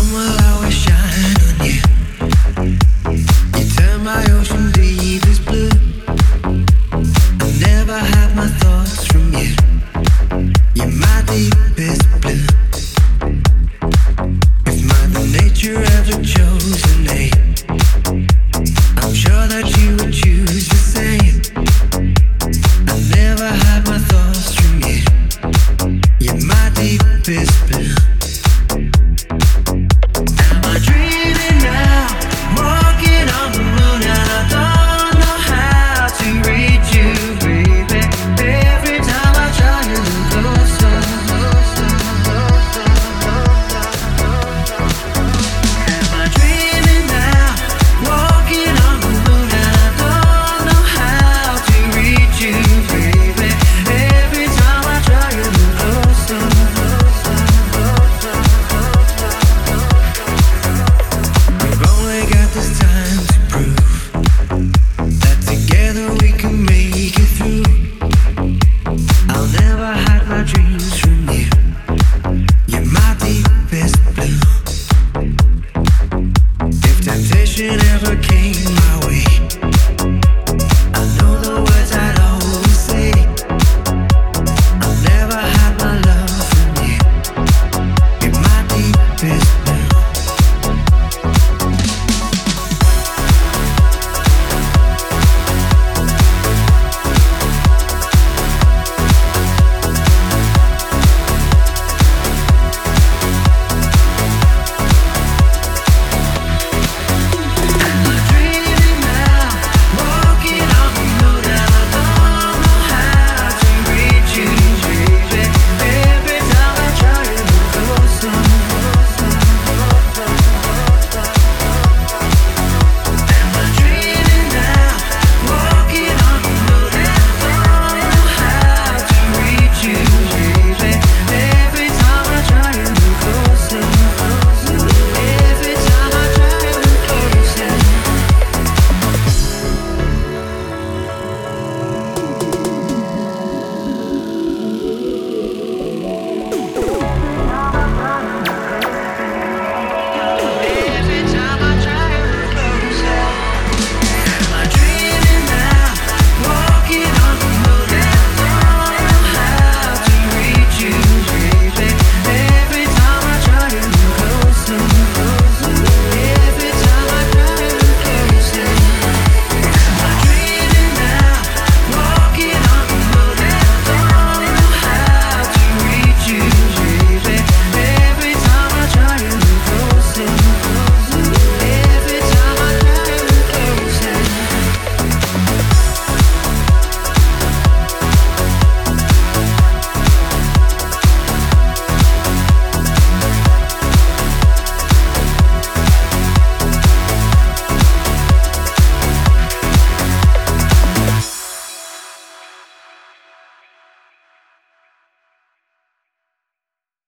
Sun will always shine on you. You turn my ocean deep temptation ever came my way